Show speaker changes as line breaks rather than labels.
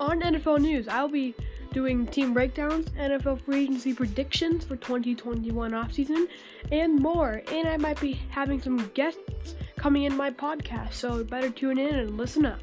on NFL news, I'll be doing team breakdowns, NFL free agency predictions for 2021 offseason, and more. And I might be having some guests coming in my podcast, so better tune in and listen up.